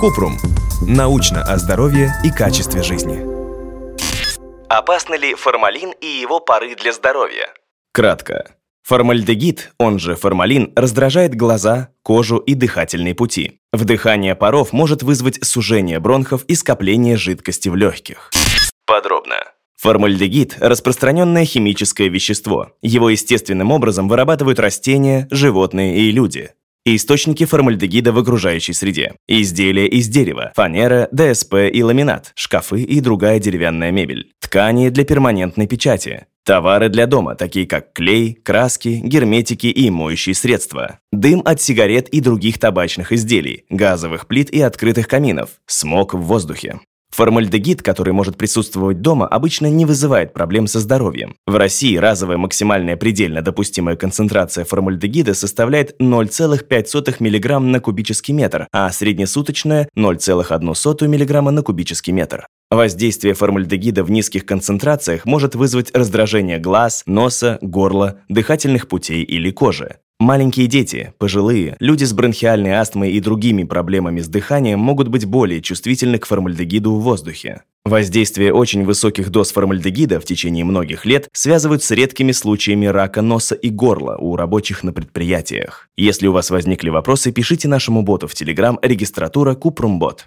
Купрум. Научно о здоровье и качестве жизни. Опасны ли формалин и его пары для здоровья? Кратко. Формальдегид, он же формалин, раздражает глаза, кожу и дыхательные пути. Вдыхание паров может вызвать сужение бронхов и скопление жидкости в легких. Подробно. Формальдегид – распространенное химическое вещество. Его естественным образом вырабатывают растения, животные и люди. Источники формальдегида в окружающей среде. Изделия из дерева, фанера, ДСП и ламинат, шкафы и другая деревянная мебель. Ткани для перманентной печати. Товары для дома, такие как клей, краски, герметики и моющие средства. Дым от сигарет и других табачных изделий, газовых плит и открытых каминов. Смог в воздухе. Формальдегид, который может присутствовать дома, обычно не вызывает проблем со здоровьем. В России разовая максимальная предельно допустимая концентрация формальдегида составляет 0,5 мг на кубический метр, а среднесуточная – 0,1 мг на кубический метр. Воздействие формальдегида в низких концентрациях может вызвать раздражение глаз, носа, горла, дыхательных путей или кожи. Маленькие дети, пожилые, люди с бронхиальной астмой и другими проблемами с дыханием могут быть более чувствительны к формальдегиду в воздухе. Воздействие очень высоких доз формальдегида в течение многих лет связывают с редкими случаями рака носа и горла у рабочих на предприятиях. Если у вас возникли вопросы, пишите нашему боту в Telegram регистратура Купрумбот.